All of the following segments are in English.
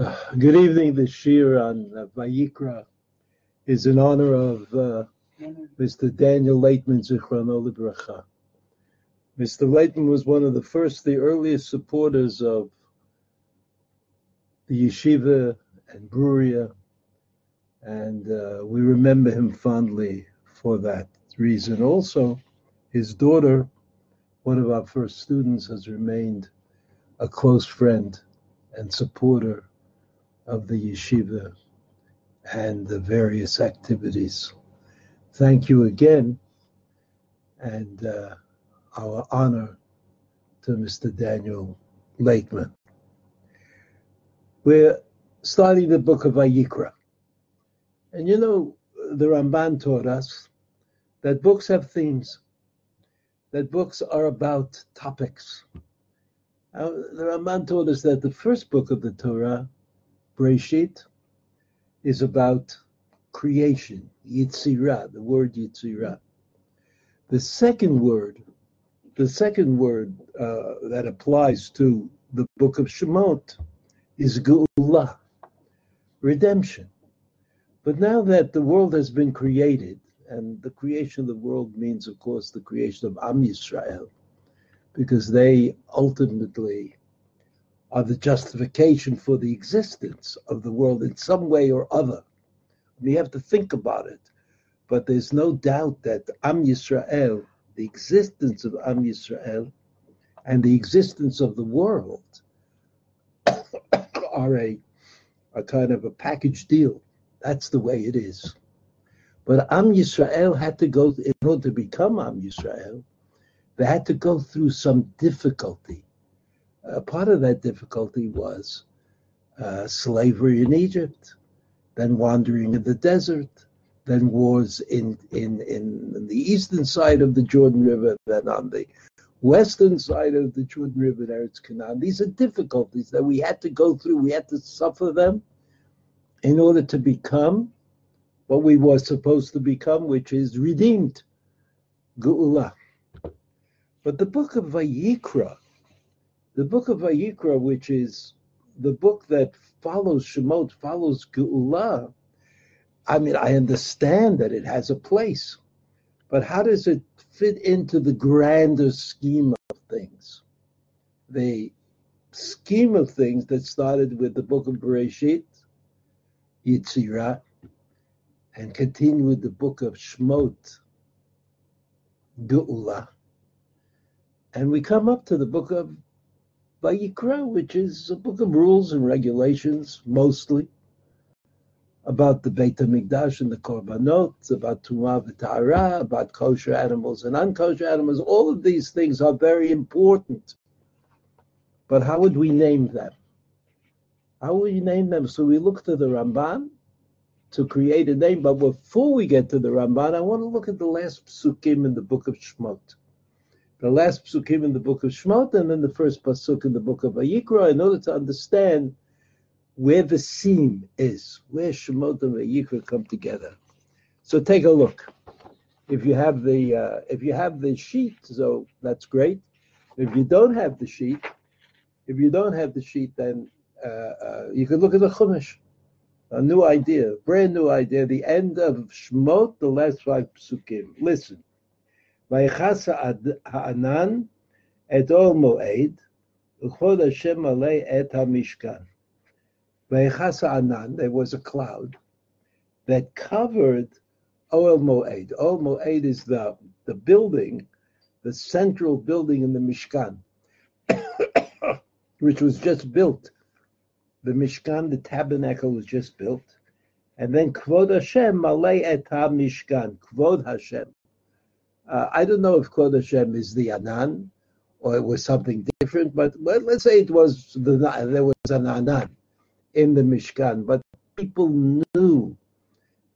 Good evening. The shir on uh, Vayikra is in honor of uh, Mr. Daniel Leitman Zichrono Libracha. Mr. Leitman was one of the first, the earliest supporters of the yeshiva and Bruria, and uh, we remember him fondly for that reason. Also, his daughter, one of our first students, has remained a close friend and supporter of the yeshiva and the various activities. Thank you again, and uh, our honor to Mr. Daniel Leitman. We're starting the book of Vayikra. And you know, the Ramban taught us that books have themes, that books are about topics. Uh, the Ramban taught us that the first book of the Torah Breshit is about creation, Yitzirah, the word Yitzirah. The second word, the second word uh, that applies to the book of Shemot is Geulah, redemption. But now that the world has been created, and the creation of the world means, of course, the creation of Am Yisrael, because they ultimately are the justification for the existence of the world in some way or other. We have to think about it. But there's no doubt that Am Yisrael, the existence of Am Yisrael, and the existence of the world are a, a kind of a package deal. That's the way it is. But Am Yisrael had to go, in order to become Am Yisrael, they had to go through some difficulty uh, part of that difficulty was uh, slavery in Egypt, then wandering in the desert, then wars in, in, in the eastern side of the Jordan River, then on the western side of the Jordan River, Eretz Canaan. These are difficulties that we had to go through. We had to suffer them in order to become what we were supposed to become, which is redeemed, Geula. But the book of Vayikra the book of Vayikra, which is the book that follows Shemot, follows Geulah, I mean, I understand that it has a place, but how does it fit into the grander scheme of things? The scheme of things that started with the book of Bereshit, Yitzirah, and continued with the book of Shemot, Geulah, and we come up to the book of Vayikra, which is a book of rules and regulations, mostly about the Beit HaMikdash and the Korbanot, about Tumah V'Tara, about kosher animals and unkosher animals. All of these things are very important. But how would we name them? How would we name them? So we look to the Ramban to create a name. But before we get to the Ramban, I want to look at the last psukim in the book of Shemot the last psukim in the book of Shemot and then the first pasuk in the book of Vayikra in order to understand where the seam is, where Shemot and Vayikra come together. So take a look. If you have the uh, if you have the sheet, so that's great. If you don't have the sheet, if you don't have the sheet, then uh, uh, you can look at the Chumash. A new idea, brand new idea. The end of Shemot, the last five psukim. Listen. ויכס הענן את אור מועד, וכבוד השם מלא את המשכן. ויכס הענן, there was a cloud, that covered Oel Moed. Oel Moed is the, the building, the central building in the Mishkan, which was just built. The Mishkan, the tabernacle was just built. And then Kvod Hashem Malay et HaMishkan, Kvod Hashem. Uh, I don't know if Kvod Hashem is the Anan or it was something different, but, let's say it was the there was an Anan in the Mishkan, but people knew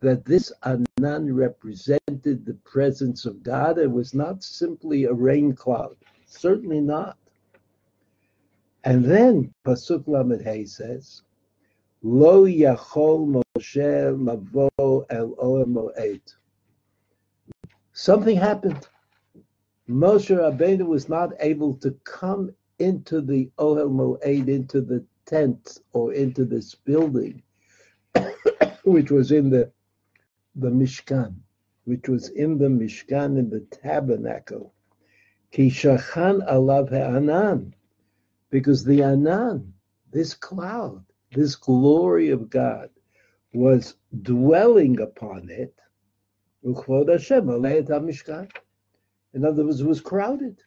that this Anan represented the presence of God. It was not simply a rain cloud, certainly not. And then Pasuk Lamed Hay says, Lo Yachol Moshe Lavo El Oel Moed something happened. Moshe Rabbeinu was not able to come into the Ohel Moed, into the tent or into this building, which was in the the Mishkan, which was in the Mishkan in the tabernacle. Kishachan alav anan, because the anan, this cloud, this glory of God, was dwelling upon it. In other words, it was crowded.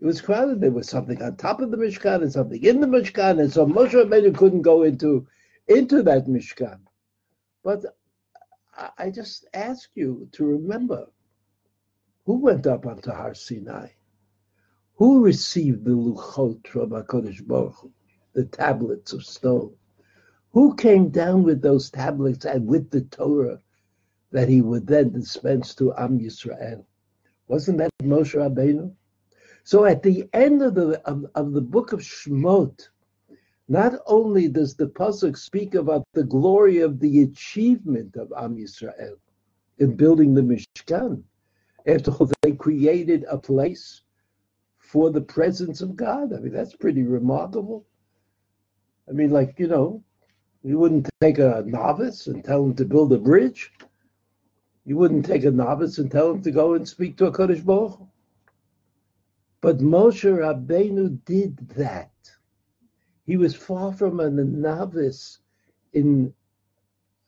It was crowded. There was something on top of the Mishkan and something in the Mishkan, and so Moshe Rabbeinu couldn't go into into that Mishkan. But I just ask you to remember who went up onto Har Sinai, who received the Luchot from Hakadosh Baruch Hu, the tablets of stone, who came down with those tablets and with the Torah that he would then dispense to Am Yisrael. Wasn't that Moshe Rabbeinu? So at the end of the of, of the book of Shemot, not only does the pasuk speak about the glory of the achievement of Am Yisrael in building the Mishkan, after all, they created a place for the presence of God. I mean, that's pretty remarkable. I mean, like you know, you wouldn't take a novice and tell him to build a bridge. You wouldn't take a novice and tell him to go and speak to HaKadosh Baruch. But Moshe Rabbeinu did that. He was far from a novice in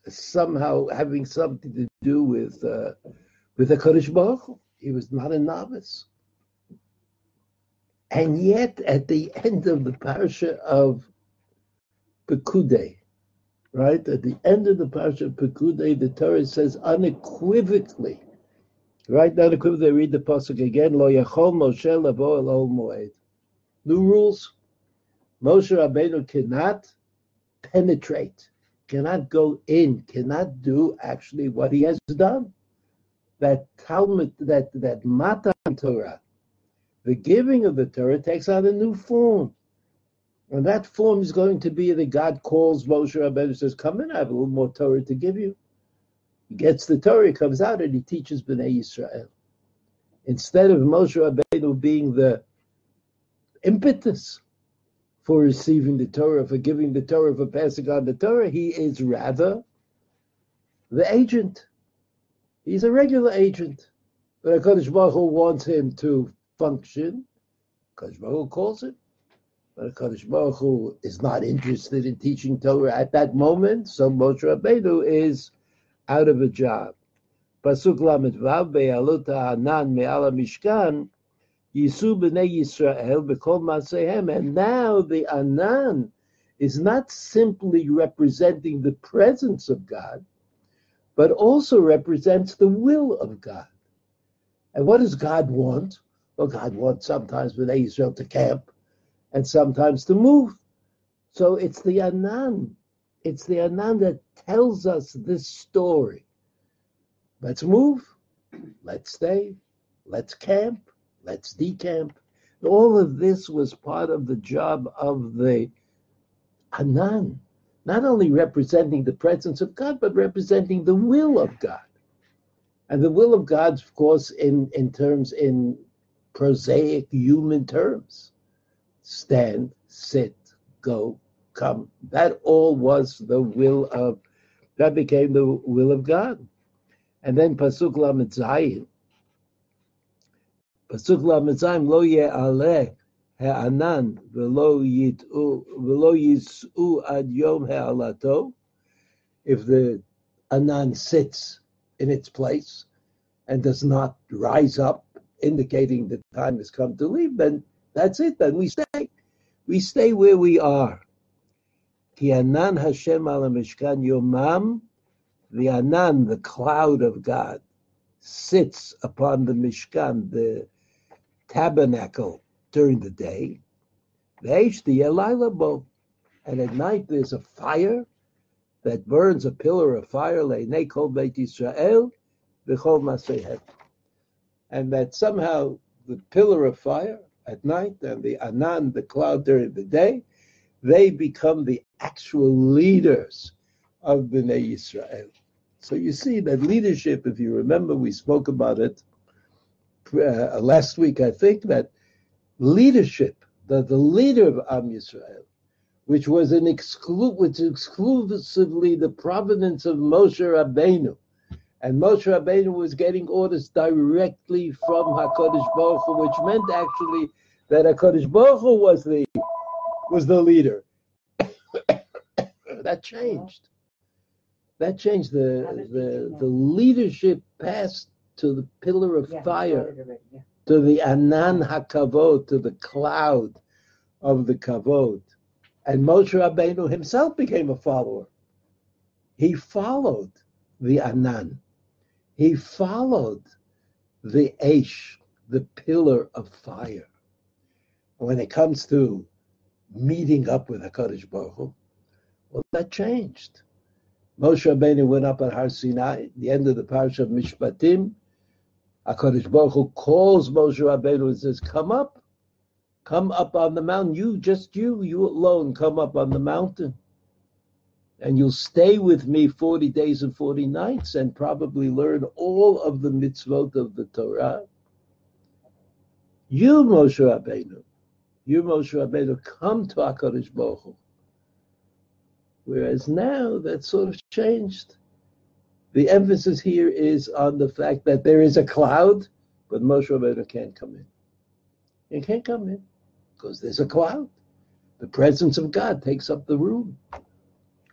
somehow having something to do with uh, with the Kodesh Baruch. He was not a novice. And yet, at the end of the parasha of Pekudei, right? At the end of the parasha of Pekudei, the Torah says unequivocally Right the they read the pasuk again. Lo yachol Moshe lavo el ol moed. New rules. Moshe Rabbeinu cannot penetrate, cannot go in, cannot do actually what he has done. That Talmud, that that Matan Torah, the giving of the Torah takes on a new form. And that form is going to be that God calls Moshe Rabbeinu says, Come in, I have a little more Torah to give you. He gets the Torah, comes out, and he teaches Bnei Israel. Instead of Moshe Rabbeinu being the impetus for receiving the Torah, for giving the Torah, for passing on the Torah, he is rather the agent. He's a regular agent. But HaKadosh Baruch Hu wants him to function. HaKadosh Baruch Hu calls him. But HaKadosh Baruch Hu is not interested in teaching Torah at that moment, so Moshe Rabbeinu is out of a job. Pasuk Lamed Vav Be'alota Hanan Me'ala Mishkan Yisu B'nei Yisrael B'kol Masehem. And now the Anan is not simply representing the presence of God, but also represents the will of God. And what does God want? Well, God wants sometimes B'nai Israel to camp and sometimes to move. So it's the Anan it's the Anan that tells us this story. Let's move, let's stay, let's camp, let's decamp. All of this was part of the job of the Anan, not only representing the presence of God, but representing the will of God. And the will of God, of course, in, in terms, in prosaic human terms stand, sit, go, come. That all was the will of, that became the will of God. And then Pasuk Lamed Zayin. Pasuk Lamed Zayin, lo ye'aleh ha'anan v'lo yit'u, v'lo yis'u ad yom ha'alato. If the anan sits in its place and does not rise up, indicating the time has come to leave, then that's it. Then we stay. We stay where we are. Ki anan Hashem al Mishkan yomam, the anan, the cloud of God, sits upon the Mishkan, the tabernacle during the day. the And at night there's a fire that burns a pillar of fire, masehem. And that somehow the pillar of fire at night and the anan, the cloud during the day, they become the actual leaders of Bnei Israel. So you see that leadership, if you remember, we spoke about it uh, last week, I think, that leadership, that the leader of Am Yisrael which was an exclu- which exclusively the providence of Moshe Rabbeinu. And Moshe Rabbeinu was getting orders directly from Hakadosh Baruch Hu, which meant actually that Hakadosh Baruch Hu was the was the leader. that changed. That changed. The the the leadership passed to the pillar of fire, to the Anan Hakavod, to the cloud of the Kavod. And Moshe Rabbeinu himself became a follower. He followed the Anan. He followed the Aish, the pillar of fire. When it comes to meeting up with HaKadosh Baruch Hu, well, that changed. Moshe Rabbeinu went up at Har Sinai, the end of the parsha of Mishpatim. HaKadosh Baruch Hu calls Moshe Rabbeinu and says, come up, come up on the mountain. You, just you, you alone, come up on the mountain and you'll stay with me 40 days and 40 nights and probably learn all of the mitzvot of the Torah. You, Moshe Rabbeinu, you, Moshe Rabbeinu, come to HaKadosh Baruch Hu. Whereas now that's sort of changed. The emphasis here is on the fact that there is a cloud, but Moshe Rabbeinu can't come in. He can't come in because there's a cloud. The presence of God takes up the room.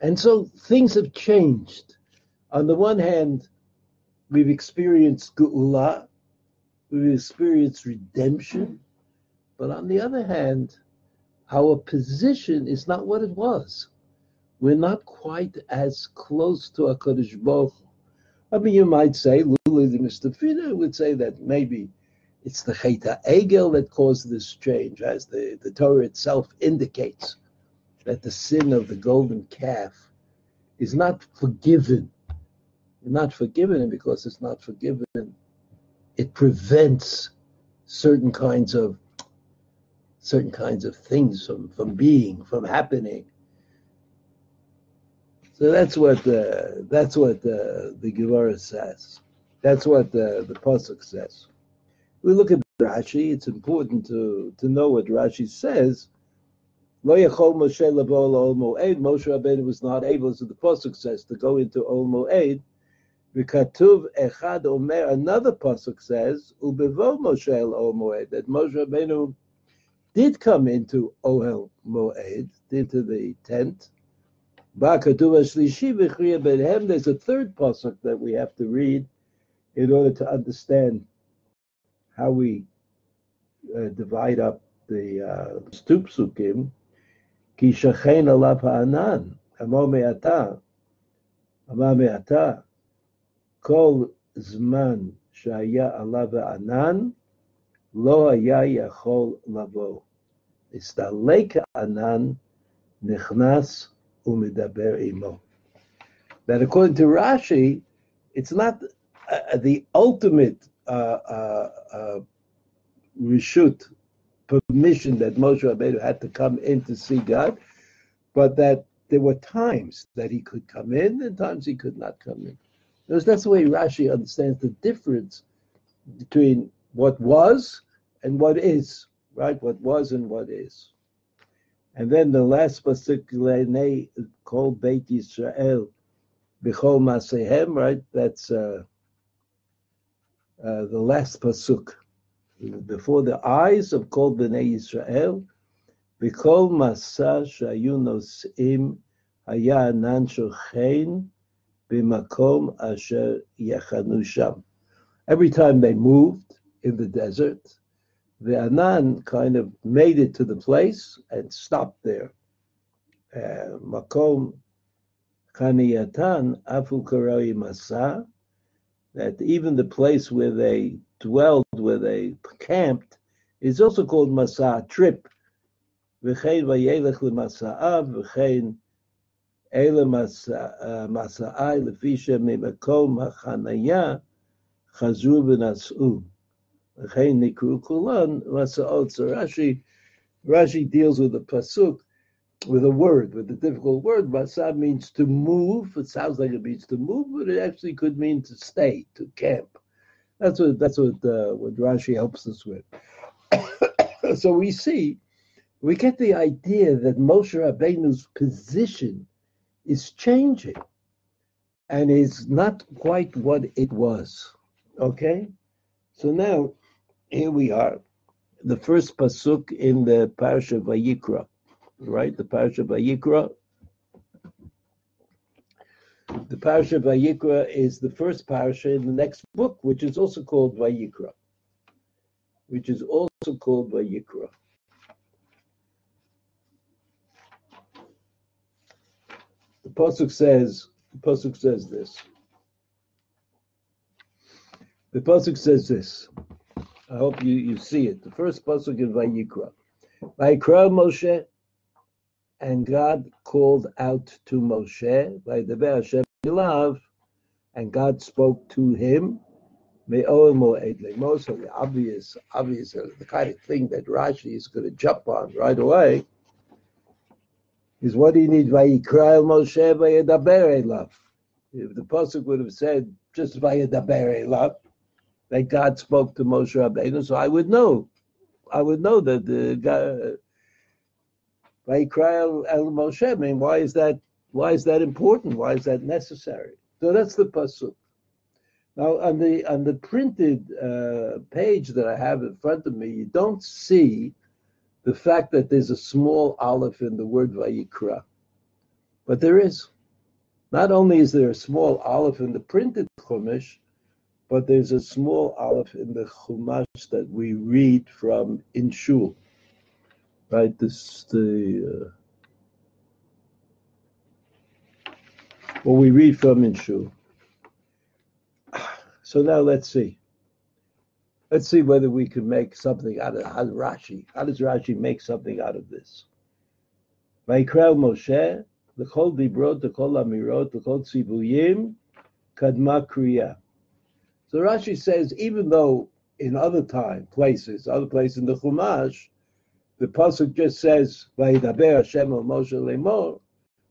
And so things have changed. On the one hand, we've experienced Geula, we've experienced redemption, but on the other hand, our position is not what it was. We're not quite as close to HaKadosh Baruch I mean, you might say, Lula the Mr. Fina would say that maybe it's the Cheta Egel that caused this change, as the, the Torah itself indicates that the sin of the golden calf is not forgiven. Not forgiven, and because it's not forgiven, it prevents certain kinds of certain kinds of things from, from being, from happening. So that's what that's what the, Gemara says. That's what the, the pasuk says. We look at Rashi. It's important to to know what Rashi says Lo Yachol Moshe Lavo Ol Moed. Moshe Rabbeinu was not able, as the pasuk says, to go into Ol Moed. V'katuv Echad Omer. Another pasuk says Ubevo Moshe Ol Moed that Moshe Rabbeinu did come into Ohel Moed, into the tent. There's a third pasuk that we have to read in order to understand how we uh, divide up the uh, two psukim. כי שכן עליו הענן, אמר מעתה, אמר מעתה, כל זמן שהיה עליו הענן, לא היה יכול לבוא. הסתלק הענן, נכנס ומדבר עמו. That according to Rashi, it's not uh, the ultimate uh, uh, uh, reshut permission that Moshe Rabbeinu had to come in to see God, but that there were times that he could come in and times he could not come in. Because that's the way Rashi understands the difference between what was and what is, right? What was and what is. And then the last pasuk called Beit Yisrael B'chol Masehem, right? That's uh, uh, the last pasuk before the eyes of Kol Bnei Yisrael, V'kol Masa Shayu Nosim Haya Anan Shochein B'makom Asher Sham. Every time they moved in the desert, the Anan kind of made it to the place and stopped there. Uh, Makom Chaniyatan Afu Karoi Masa, that even the place where they dwelled, where they camped, is also called Masa, trip. V'chein vayelech l'masa'av, v'chein ele uh, masa'ai lefisha mimakom ha'chanaya chazru v'nas'u. V'chein nikru kulan masa'ot. So Rashi, Rashi deals with the pasuk with a word, with a difficult word. Masa means to move. It sounds like it means to move, but it actually could mean to stay, to camp. That's what that's what uh, what Rashi helps us with. so we see we get the idea that Moshe Rabbeinu's position is changing and is not quite what it was. Okay? So now, here we are, the first pasuk in the Parsha Vayikra, right? The Parsha Vayikra. The Parsha Vayikra is the first Parsha in the next book, which is also called Vayikra, which is also called Vayikra. The pasuk says, the pasuk says this. The pasuk says this. I hope you, you see it. The first pasuk in Vayikra. Vayikra Moshe, and God called out to Moshe by the Hashem love, and God spoke to him. Most the obvious, obvious, uh, the kind of thing that Rashi is going to jump on right away is what do you need? Vayikra Moshe Vayedaber love. If the pasuk would have said just Vayedaber love, that God spoke to Moshe Rabbeinu, so I would know. I would know that the God, Vayikra El Moshe. I mean, why is that? Why is that important? Why is that necessary? So that's the pasuk. Now, on the on the printed uh, page that I have in front of me, you don't see the fact that there's a small aleph in the word Vayikra, but there is. Not only is there a small aleph in the printed Chumash, but there's a small aleph in the Chumash that we read from in Shul. Right, this the uh, what we read from in Shul. So now let's see. Let's see whether we can make something out of how Rashi. How does Rashi make something out of this? Vayikra Moshe, the Kol Dibrot, Kol Amirot, the Kol Tzivuyim, Kadma Kriya. So Rashi says, even though in other time places, other places in the Chumash, the pasuk just says "Vayidaber Hashem Moshe lemor,"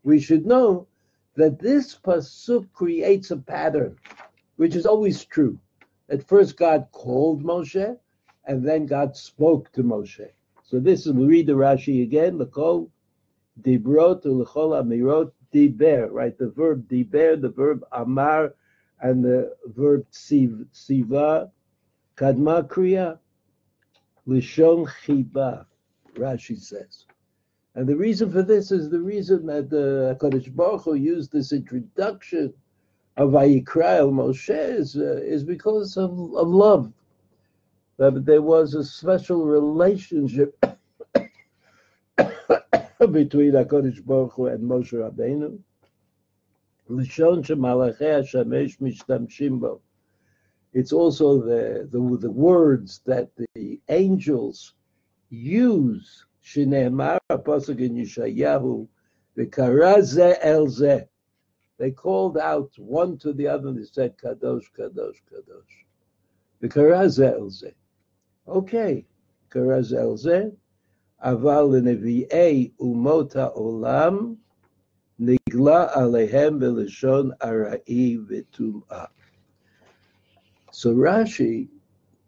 we should know that this pasuk creates a pattern, which is always true. At first, God called Moshe, and then God spoke to Moshe. So this is we read the Rashi again. L'kol dibrot l'chol amirot diber. Right, the verb diber, the verb amar and the verb siva, kadma kriya, lishon chiba, Rashi says. And the reason for this is the reason that the Kodesh Baruch Hu used this introduction of Vayikra El Moshe is, uh, is because of, of love. That there was a special relationship between HaKadosh Baruch Hu and Moshe Rabbeinu it's also the, the, the words that the angels use. Shneemar, Pasuk in Yeshayahu, the el They called out one to the other and they said, Kadosh, Kadosh, Kadosh. The Karaze el Okay, Karaze el Aval lenevi'ei umota olam, Nigla alehem belishon arai v'tum'ah. So Rashi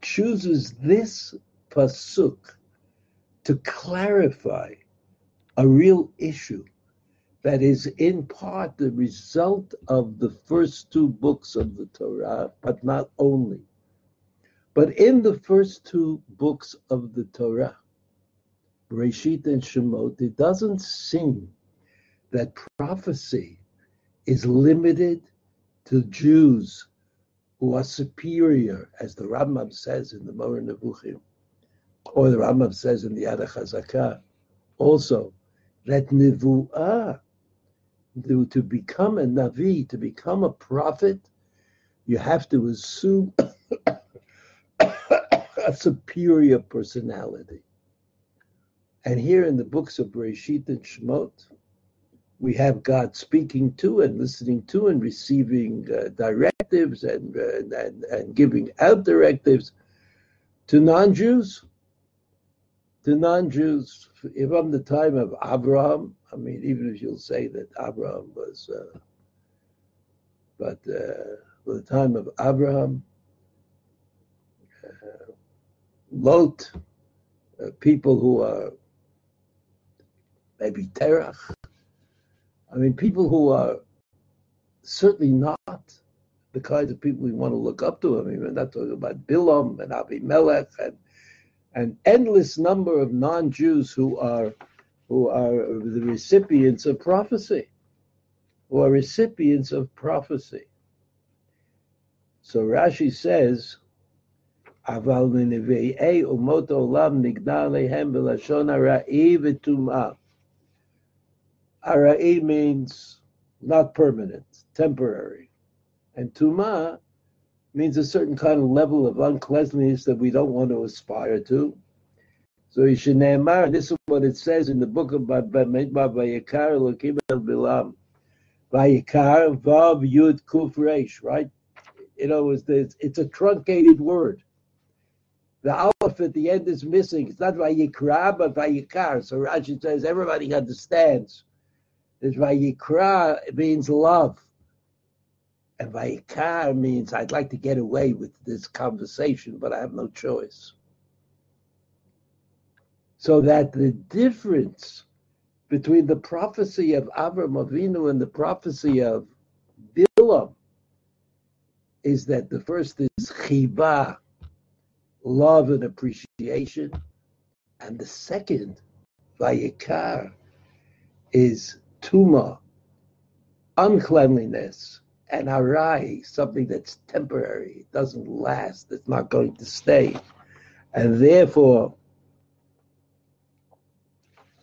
chooses this pasuk to clarify a real issue that is in part the result of the first two books of the Torah, but not only. But in the first two books of the Torah, Reshit and Shemot, it doesn't seem that prophecy is limited to Jews who are superior, as the Rambam says in the Moreh Nevuchim, or the Rambam says in the Yad HaChazakah, also that Nevuah, to, become a Navi, to become a prophet, you have to assume a superior personality. And here in the books of Bereshit and Shemot, we have God speaking to and listening to and receiving uh, directives and, uh, and, and giving out directives to non-Jews. To non-Jews, from the time of Abraham, I mean, even if you'll say that Abraham was, uh, but uh, for the time of Abraham, uh, Lot, uh, people who are maybe Terach. I mean, people who are certainly not the kinds of people we want to look up to. I mean, we're not talking about Bilam and Abimelech and an endless number of non-Jews who are who are the recipients of prophecy, who are recipients of prophecy. So Rashi says, Aval umot olam nigdar lehem b'lashon ara'i. Ara'i means not permanent, temporary. And tuma means a certain kind of level of uncleanliness that we don't want to aspire to. So Yishane'emar, this is what it says in the book of Vayikar Elokim El Bilam. Vayikar Vav Yud Kuf Reish, right? You know, it's, it's a truncated word. The aleph at the end is missing. It's not Vayikra, but Vayikar. So Rashi says everybody understands. This Vayikra means love. And Vayikar means I'd like to get away with this conversation, but I have no choice. So that the difference between the prophecy of Avram Avinu and the prophecy of Bilam is that the first is chiba, love and appreciation, and the second, vayikar, is tuma, uncleanliness, and arai, something that's temporary, doesn't last, it's not going to stay. And therefore,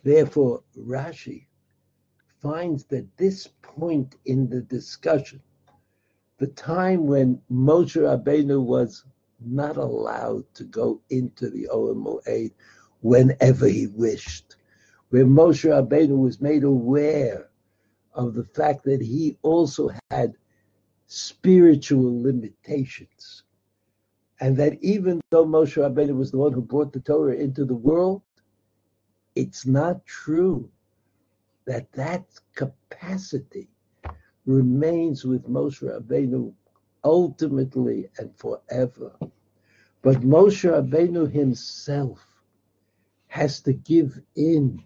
therefore, Rashi finds that this point in the discussion, the time when Moshe Rabbeinu was not allowed to go into the Ohel Moed whenever he wished, where Moshe Rabbeinu was made aware of the fact that he also had spiritual limitations. And that even though Moshe Rabbeinu was the one who brought the Torah into the world, it's not true that that capacity remains with Moshe Rabbeinu ultimately and forever. But Moshe Rabbeinu himself has to give in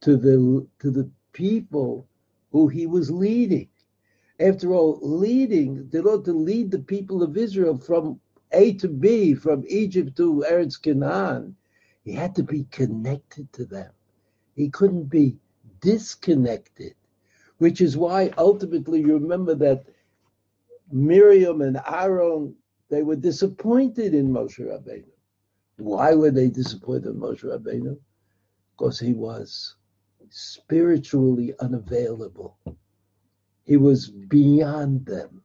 to the to the people who he was leading. After all, leading, in order to lead the people of Israel from A to B, from Egypt to Eretz Canaan, he had to be connected to them. He couldn't be disconnected, which is why ultimately you remember that Miriam and Aaron, they were disappointed in Moshe Rabbeinu. Why were they disappointed in Moshe Rabbeinu? Because he was spiritually unavailable. He was beyond them.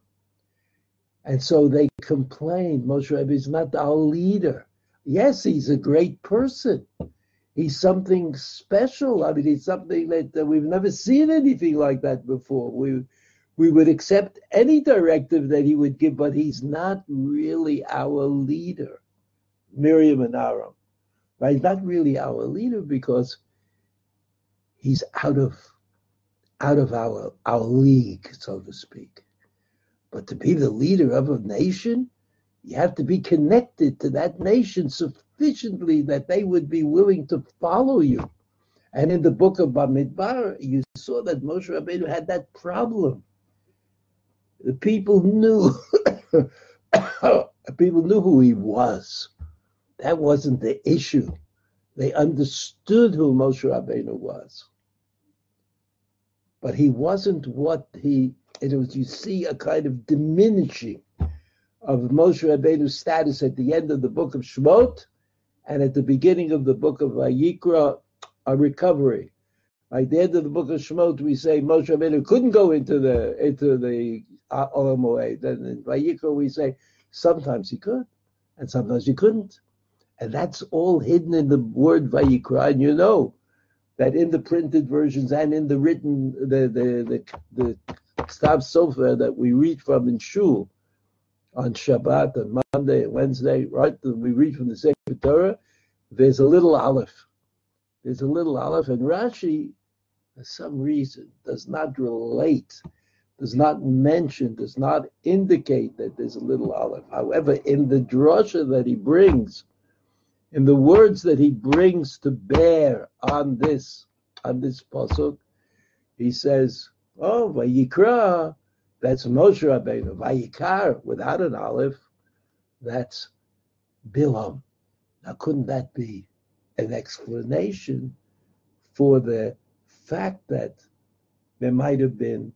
And so they complained, Moshe Rabbeinu is not our leader. Yes, he's a great person. He's something special. I mean, he's something that, that we've never seen anything like that before. We we would accept any directive that he would give, but he's not really our leader. Miriam and Aaron, right? Not really our leader because he's out of out of our our league, so to speak. But to be the leader of a nation, you have to be connected to that nation sufficiently that they would be willing to follow you. And in the book of Bamidbar, you saw that Moshe Rabbeinu had that problem. The people knew, people knew who he was. That wasn't the issue. They understood who Moshe Rabbeinu was but he wasn't what he. It was you see a kind of diminishing of Moshe Rabbeinu's status at the end of the book of Shemot and at the beginning of the book of Vayikra, a recovery. At the end of the book of Shemot, we say Moshe Rabbeinu couldn't go into the into the uh, Olam. Then in Vayikra, we say sometimes he could, and sometimes he couldn't, and that's all hidden in the word Vayikra. And you know, that in the printed versions and in the written, the the the, the Stav Sofer that we read from in Shul on Shabbat and Monday and Wednesday, right? We read from the Sefer Torah. There's a little aleph. There's a little aleph, and Rashi, for some reason, does not relate, does not mention, does not indicate that there's a little aleph. However, in the drasha that he brings in the words that he brings to bear on this on this pasuk. He says, "Oh, Vayikra, that's Moshe Rabbeinu. Vayikar, without an aleph, that's Bilam. Now, couldn't that be an explanation for the fact that there might have been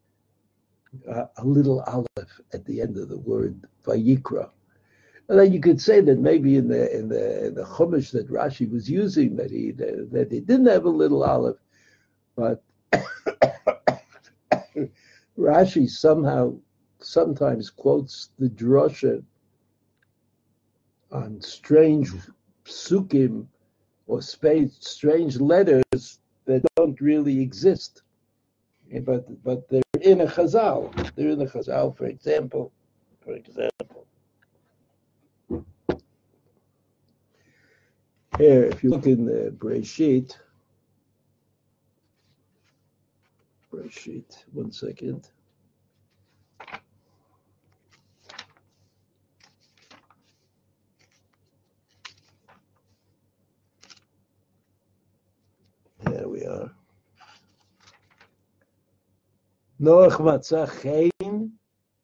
uh, a little aleph at the end of the word Vayikra? And then you could say that maybe in the in the in the Chumash that Rashi was using that he that, he didn't have a little aleph, but Rashi somehow sometimes quotes the drosha on strange psukim or strange letters that don't really exist. Eh, but but they're in a chazal. They're in a chazal, for example. For example. Here, if you look in the uh, Breshit, Breshit, one second. There we are. Noach matzah chein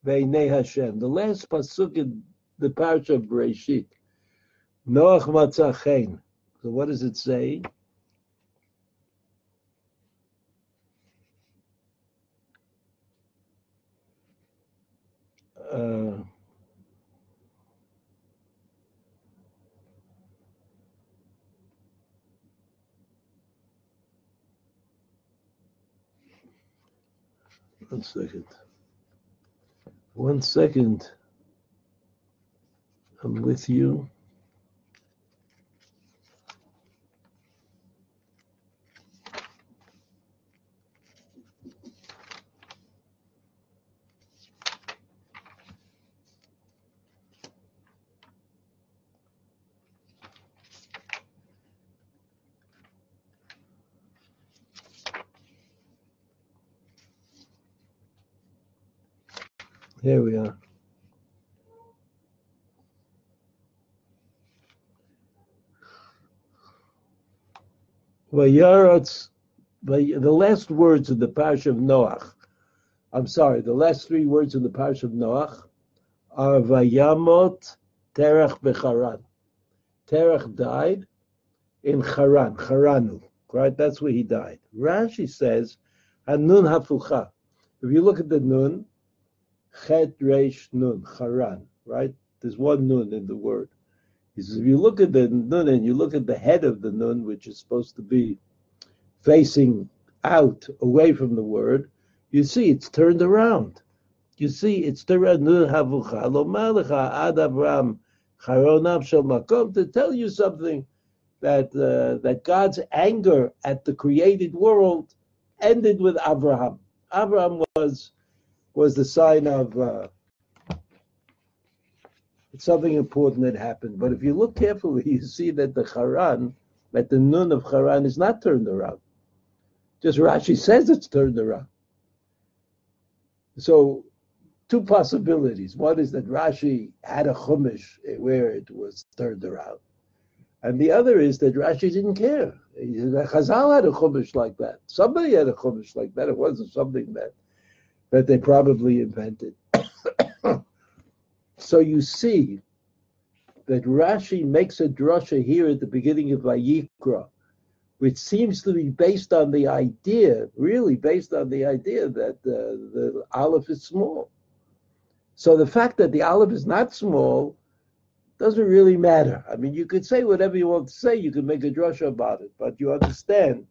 ve'nei Hashem. The last pasuk in the parsha of Breshit. Noach Matzachen. So what does it say? Uh, one second. One second. I'm with you. Here we are. The last words of the Parsha of Noach, I'm sorry, the last three words of the Parsha of Noach are Vayamot Terach Becharan. Terach died in Haran, Haranu, right? That's where he died. Rashi says, Hanun Hafucha. If you look at the Nun, Chet Reish Nun, Haran, right? There's one Nun in the word. He says, if you look at the Nun and you look at the head of the Nun, which is supposed to be facing out, away from the word, you see it's turned around. You see it's turned Shel to tell you something that uh, that God's anger at the created world ended with Abraham. Abraham was was the sign of uh, something important that happened. But if you look carefully, you see that the Haran, that the Nun of Haran is not turned around. Just Rashi says it's turned around. So, two possibilities. One is that Rashi had a Chumash where it was turned around. And the other is that Rashi didn't care. Chazal had a Chumash like that. Somebody had a Chumash like that. It wasn't something that that they probably invented. so you see that Rashi makes a drasha here at the beginning of Vayikra, which seems to be based on the idea, really based on the idea that uh, the aleph is small. So the fact that the aleph is not small doesn't really matter. I mean, you could say whatever you want to say, you can make a drasha about it, but you understand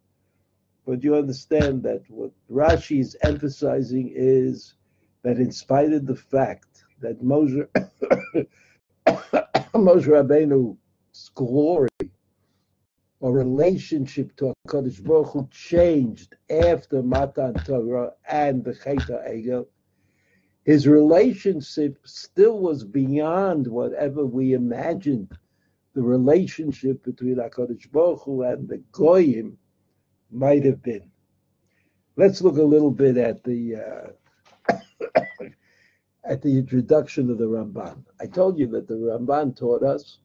but you understand that what Rashi is emphasizing is that in spite of the fact that Moshe, Moshe Rabbeinu's glory or relationship to HaKadosh Baruch Hu changed after Matan Torah and the Cheta Egel, his relationship still was beyond whatever we imagined the relationship between HaKadosh Baruch Hu and the Goyim might have been. Let's look a little bit at the uh, at the introduction of the Ramban. I told you that the Ramban taught us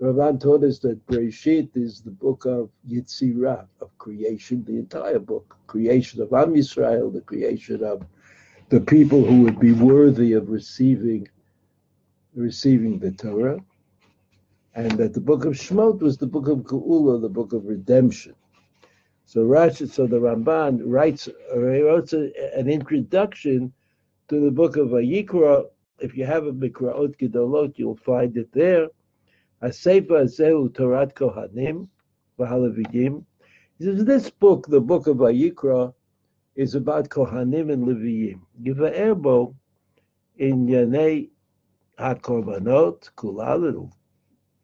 Ramban taught us that Bereshit is the book of Yitzirah, of creation, the entire book, creation of Am Yisrael, the creation of the people who would be worthy of receiving receiving the Torah, and that the book of Shemot was the book of Geula, the book of redemption. So Rashi, so the Ramban writes, uh, writes an introduction to the book of Vayikra. If you have a Mikraot Gedolot, you'll find it there. A Asefa Zehu Torat Kohanim V'Halevidim. He says this book, the book of Vayikra, is about Kohanim and Leviyim. Yiva'erbo in Yanei HaKorbanot Kulal, it'll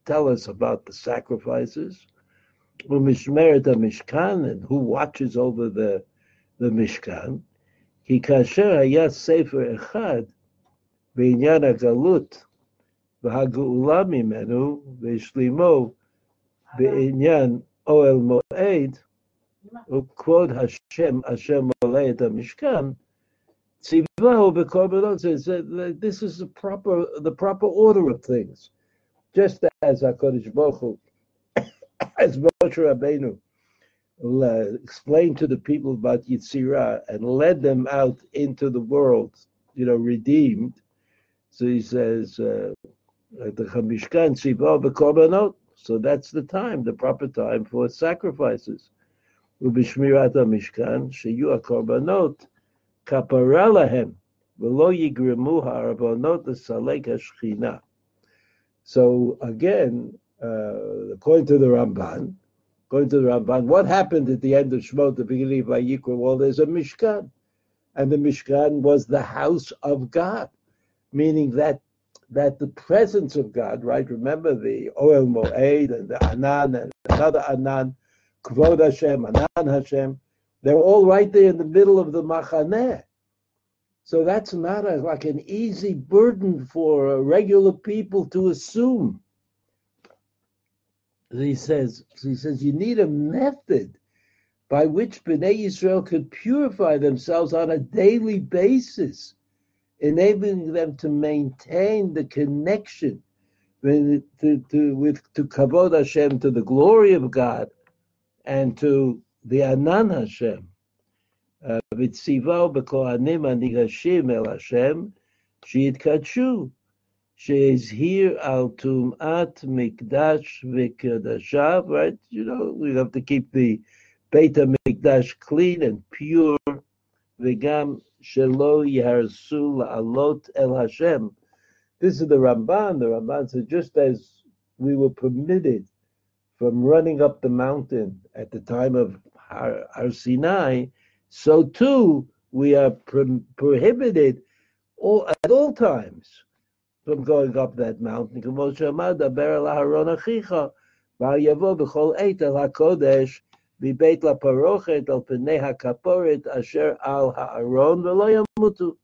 tell us about the sacrifices. Umishmeret Mishkan and who watches over the the Mishkan. Ki kasher haya sefer echad בעניין הגלות והגאולה ממנו והשלימו בעניין אוהל מועד וכבוד השם אשר מולא את המשכן ציווהו בקורבנות. This is the proper, the proper order of things. Just as HaKadosh Baruch Hu, as Moshe Rabbeinu explained to the people about Yitzirah and led them out into the world, you know, redeemed. So he says, uh, the Chamishkan the B'Korbanot. So that's the time, the proper time for sacrifices. Ubishmirat Mishkan Sheyu Korbanot Kapara V'Lo Yigremu Harabonot L'Salek Hashchina. So again, uh, according to the Ramban, according to the Ramban, what happened at the end of Shemot, the beginning of Vayikra? Well, there's a Mishkan, and the Mishkan was the house of God, meaning that that the presence of God, right? Remember the Ohel Moed and the Anan and another Anan, Kvod Hashem, Anan Hashem, they're all right there in the middle of the Machaneh. So that's not a, like an easy burden for regular people to assume he says, he says, you need a method by which Bnei Israel could purify themselves on a daily basis, enabling them to maintain the connection to, to, with, to Kavod Hashem, to the glory of God, and to the Anan Hashem. Uh, Sheizhir al tumat mikdash v'kedashav, right? You know, we have to keep the Beit HaMikdash clean and pure. V'gam shelo yarsu alot el Hashem. This is the Ramban. The Ramban says just as we were permitted from running up the mountain at the time of Har, Har Sinai, so too we are pro- prohibited all, at all times from going up that mountain. מבית לפרוכת על פני הכפורת אשר על הארון ולא ימותו.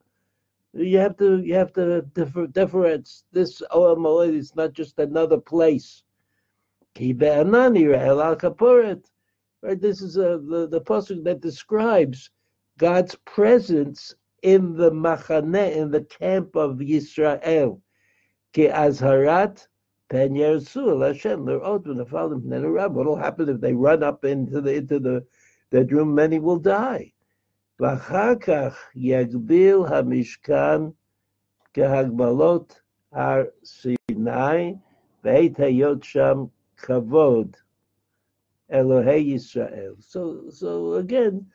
You have to, you have to differ, difference. This Oel is not just another place. כי בענן יראה על הכפורת. Right? This is a, the, the pasuk that describes God's presence in the machane, in the camp of Yisrael. Ki azharat pen yersu Hashem lerot v'nafalim nenarab. What will happen if they run up into the into the bedroom? Many will die. V'achar kach yagbil hamishkan kehagbalot har Sinai v'eit hayot sham kavod. Elohei Yisrael. So, so again,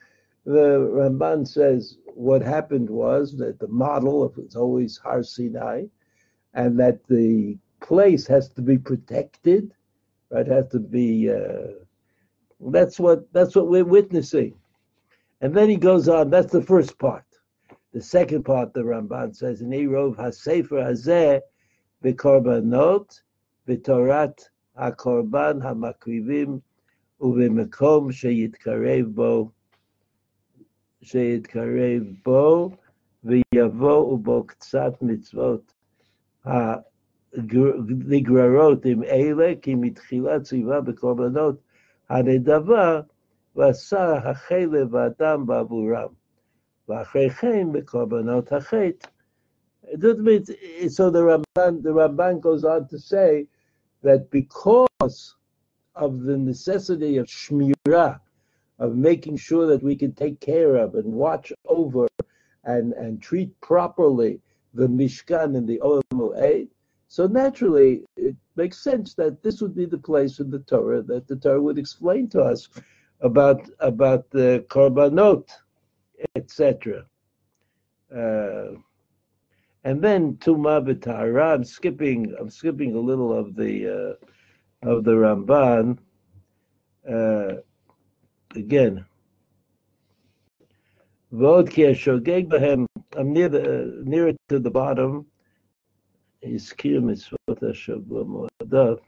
the Ramban says what happened was that the model of it's always Har Sinai, and that the place has to be protected, right? Has to be. Uh, that's what that's what we're witnessing, and then he goes on. That's the first part. The second part, the Ramban says, in Erov HaSefer Hazeh, V'korbanot, V'torat HaKorban HaMakrivim, ובמקום שיתקרב בו, שיתקרב בו ויבואו בו קצת מצוות נגררות עם אלה, כי מתחילה ציווה בקורבנות הנדבה, ועשה החלב והדם בעבורם, ואחרי כן בקורבנות החטא. So the Ramban, the Ramban goes on to say that because of the necessity of shmirah, of making sure that we can take care of and watch over and, and treat properly the Mishkan and the Olam so naturally it makes sense that this would be the place in the Torah that the Torah would explain to us about about the korbanot, etc. Uh, and then Tuma B'Tara. I'm skipping. I'm skipping a little of the uh, of the Ramban. Uh, again, Shogeg behem. I'm near to the bottom. Iskir mitzvot hashavua moadav.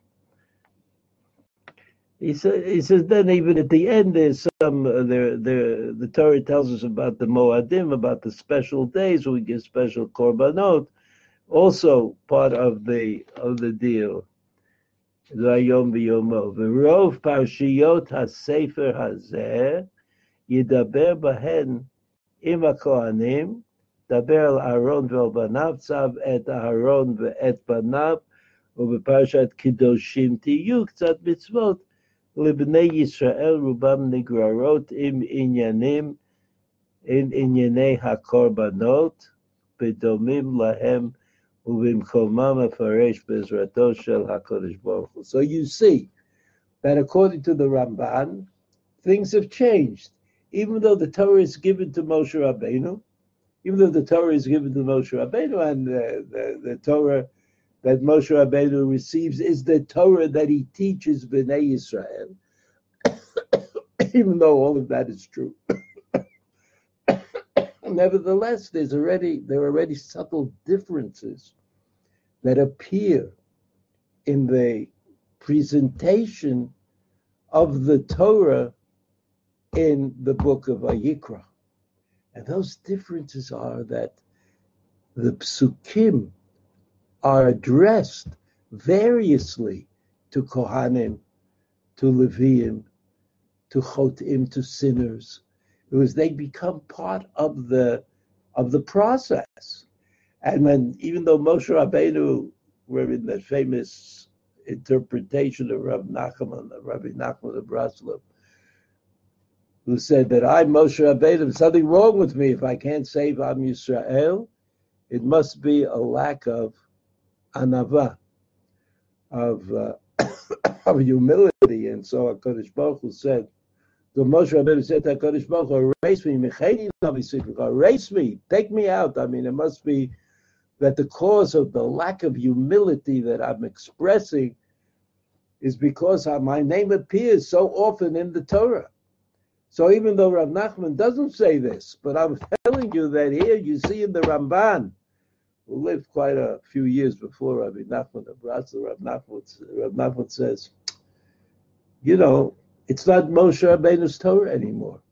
He says, he says then even at the end there's some uh, there there the Torah tells us about the Moadim about the special days we give special korbanot also part of the of the deal Zayom v'yomo v'rov parshiyot hasefer hazeh yidaber bahen im hakohanim daber al Aaron ve'al banav tzav et Aaron ve'et banav ובפרשת קידושים תהיו קצת מצוות לבני ישראל רובם נגררות עם עניינים, עם ענייני הקורבנות, ודומים להם ובמקומם מפרש בעזרתו של הקדוש ברוך הוא. So you see that according to the Ramban, things have changed. Even though the Torah is given to Moshe Rabbeinu, even though the Torah is given to Moshe Rabbeinu and the, the, the Torah that Moshe Rabbeinu receives is the Torah that he teaches Bnei Israel, even though all of that is true. Nevertheless, there's already there are already subtle differences that appear in the presentation of the Torah in the book of Vayikra. And those differences are that the psukim are addressed variously to Kohanim, to Leviim, to Chotim, to sinners, because they become part of the of the process. And when even though Moshe Rabbeinu were in that famous interpretation of Nachman, Rabbi Nachman of Breslov, who said that I, Moshe Rabbeinu, something wrong with me if I can't save Am Yisrael. It must be a lack of anava, of uh, of humility. And so Hakadosh Baruch Hu said, the Moshe Rabbeinu said to Hakadosh Baruch Hu, erase me, erase me, take me out. I mean, it must be that the cause of the lack of humility that I'm expressing is because my name appears so often in the Torah. So even though Rav Nachman doesn't say this, but I'm telling you that here you see in the Ramban who lived quite a few years before Rabbi Nachman of Bratzel, Rabbi Nachman, Rabbi Nachman says, you know, it's not Moshe Rabbeinu's Torah anymore.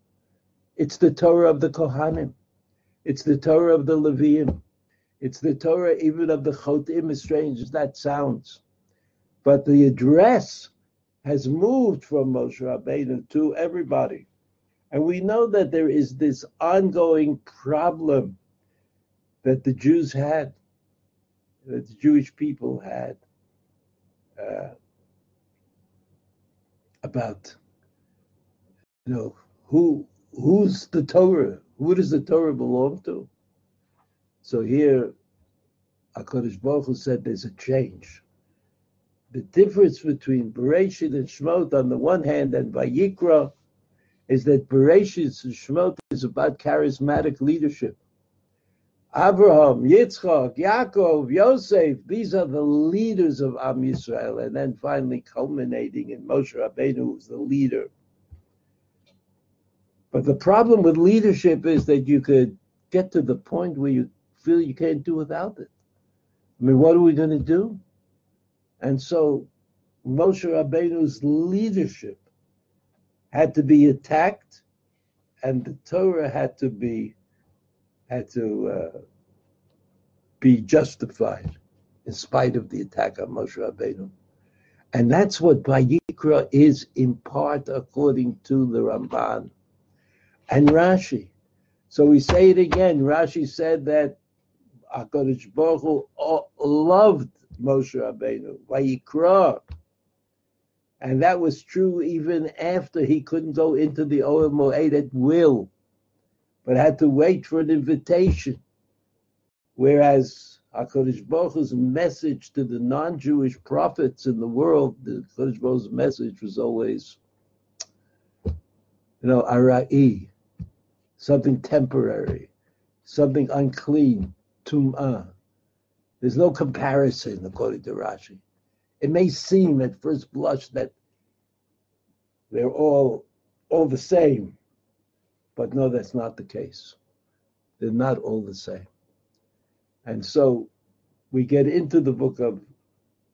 It's the Torah of the Kohanim. It's the Torah of the Levium. It's the Torah even of the Chotim, as strange as that sounds. But the address has moved from Moshe Rabbeinu to everybody. And we know that there is this ongoing problem that the Jews had, that the Jewish people had uh, about, you know, who who's the Torah? Who does the Torah belong to? So here, Hakadosh Baruch Hu said there's a change. The difference between Bereshit and Shemot on the one hand and Vayikra is that Bereshit and Shemot is about charismatic leadership. Abraham, Yitzchak, Yaakov, Yosef, these are the leaders of Am Yisrael, and then finally culminating in Moshe Rabbeinu, who's the leader. But the problem with leadership is that you could get to the point where you feel you can't do without it. I mean, what are we going to do? And so Moshe Rabbeinu's leadership had to be attacked, and the Torah had to be had to uh, be justified in spite of the attack on Moshe Rabbeinu. And that's what Vayikra is in part according to the Ramban and Rashi. So we say it again. Rashi said that HaKadosh Baruch Hu uh, loved Moshe Rabbeinu. Vayikra. And that was true even after he couldn't go into the Ohel Moed at will, but had to wait for an invitation. Whereas HaKadosh Baruch Hu's message to the non-Jewish prophets in the world, the HaKadosh Baruch Hu's message was always, you know, arai, something temporary, something unclean, tum'ah. There's no comparison, according to Rashi. It may seem at first blush that they're all all the same, but no, that's not the case. They're not all the same. And so we get into the book of,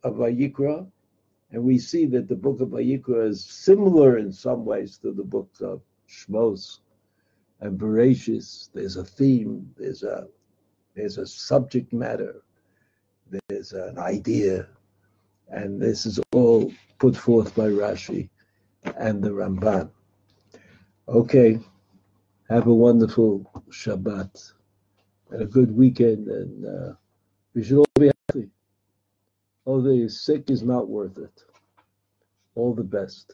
of Vayikra, and we see that the book of Vayikra is similar in some ways to the book of Shmos and Bereshis. There's a theme, there's a there's a subject matter, there's an idea, and this is all put forth by Rashi and the Ramban. Okay, have a wonderful Shabbat and a good weekend, and uh, we should all be happy. Although you're sick is not worth it. All the best.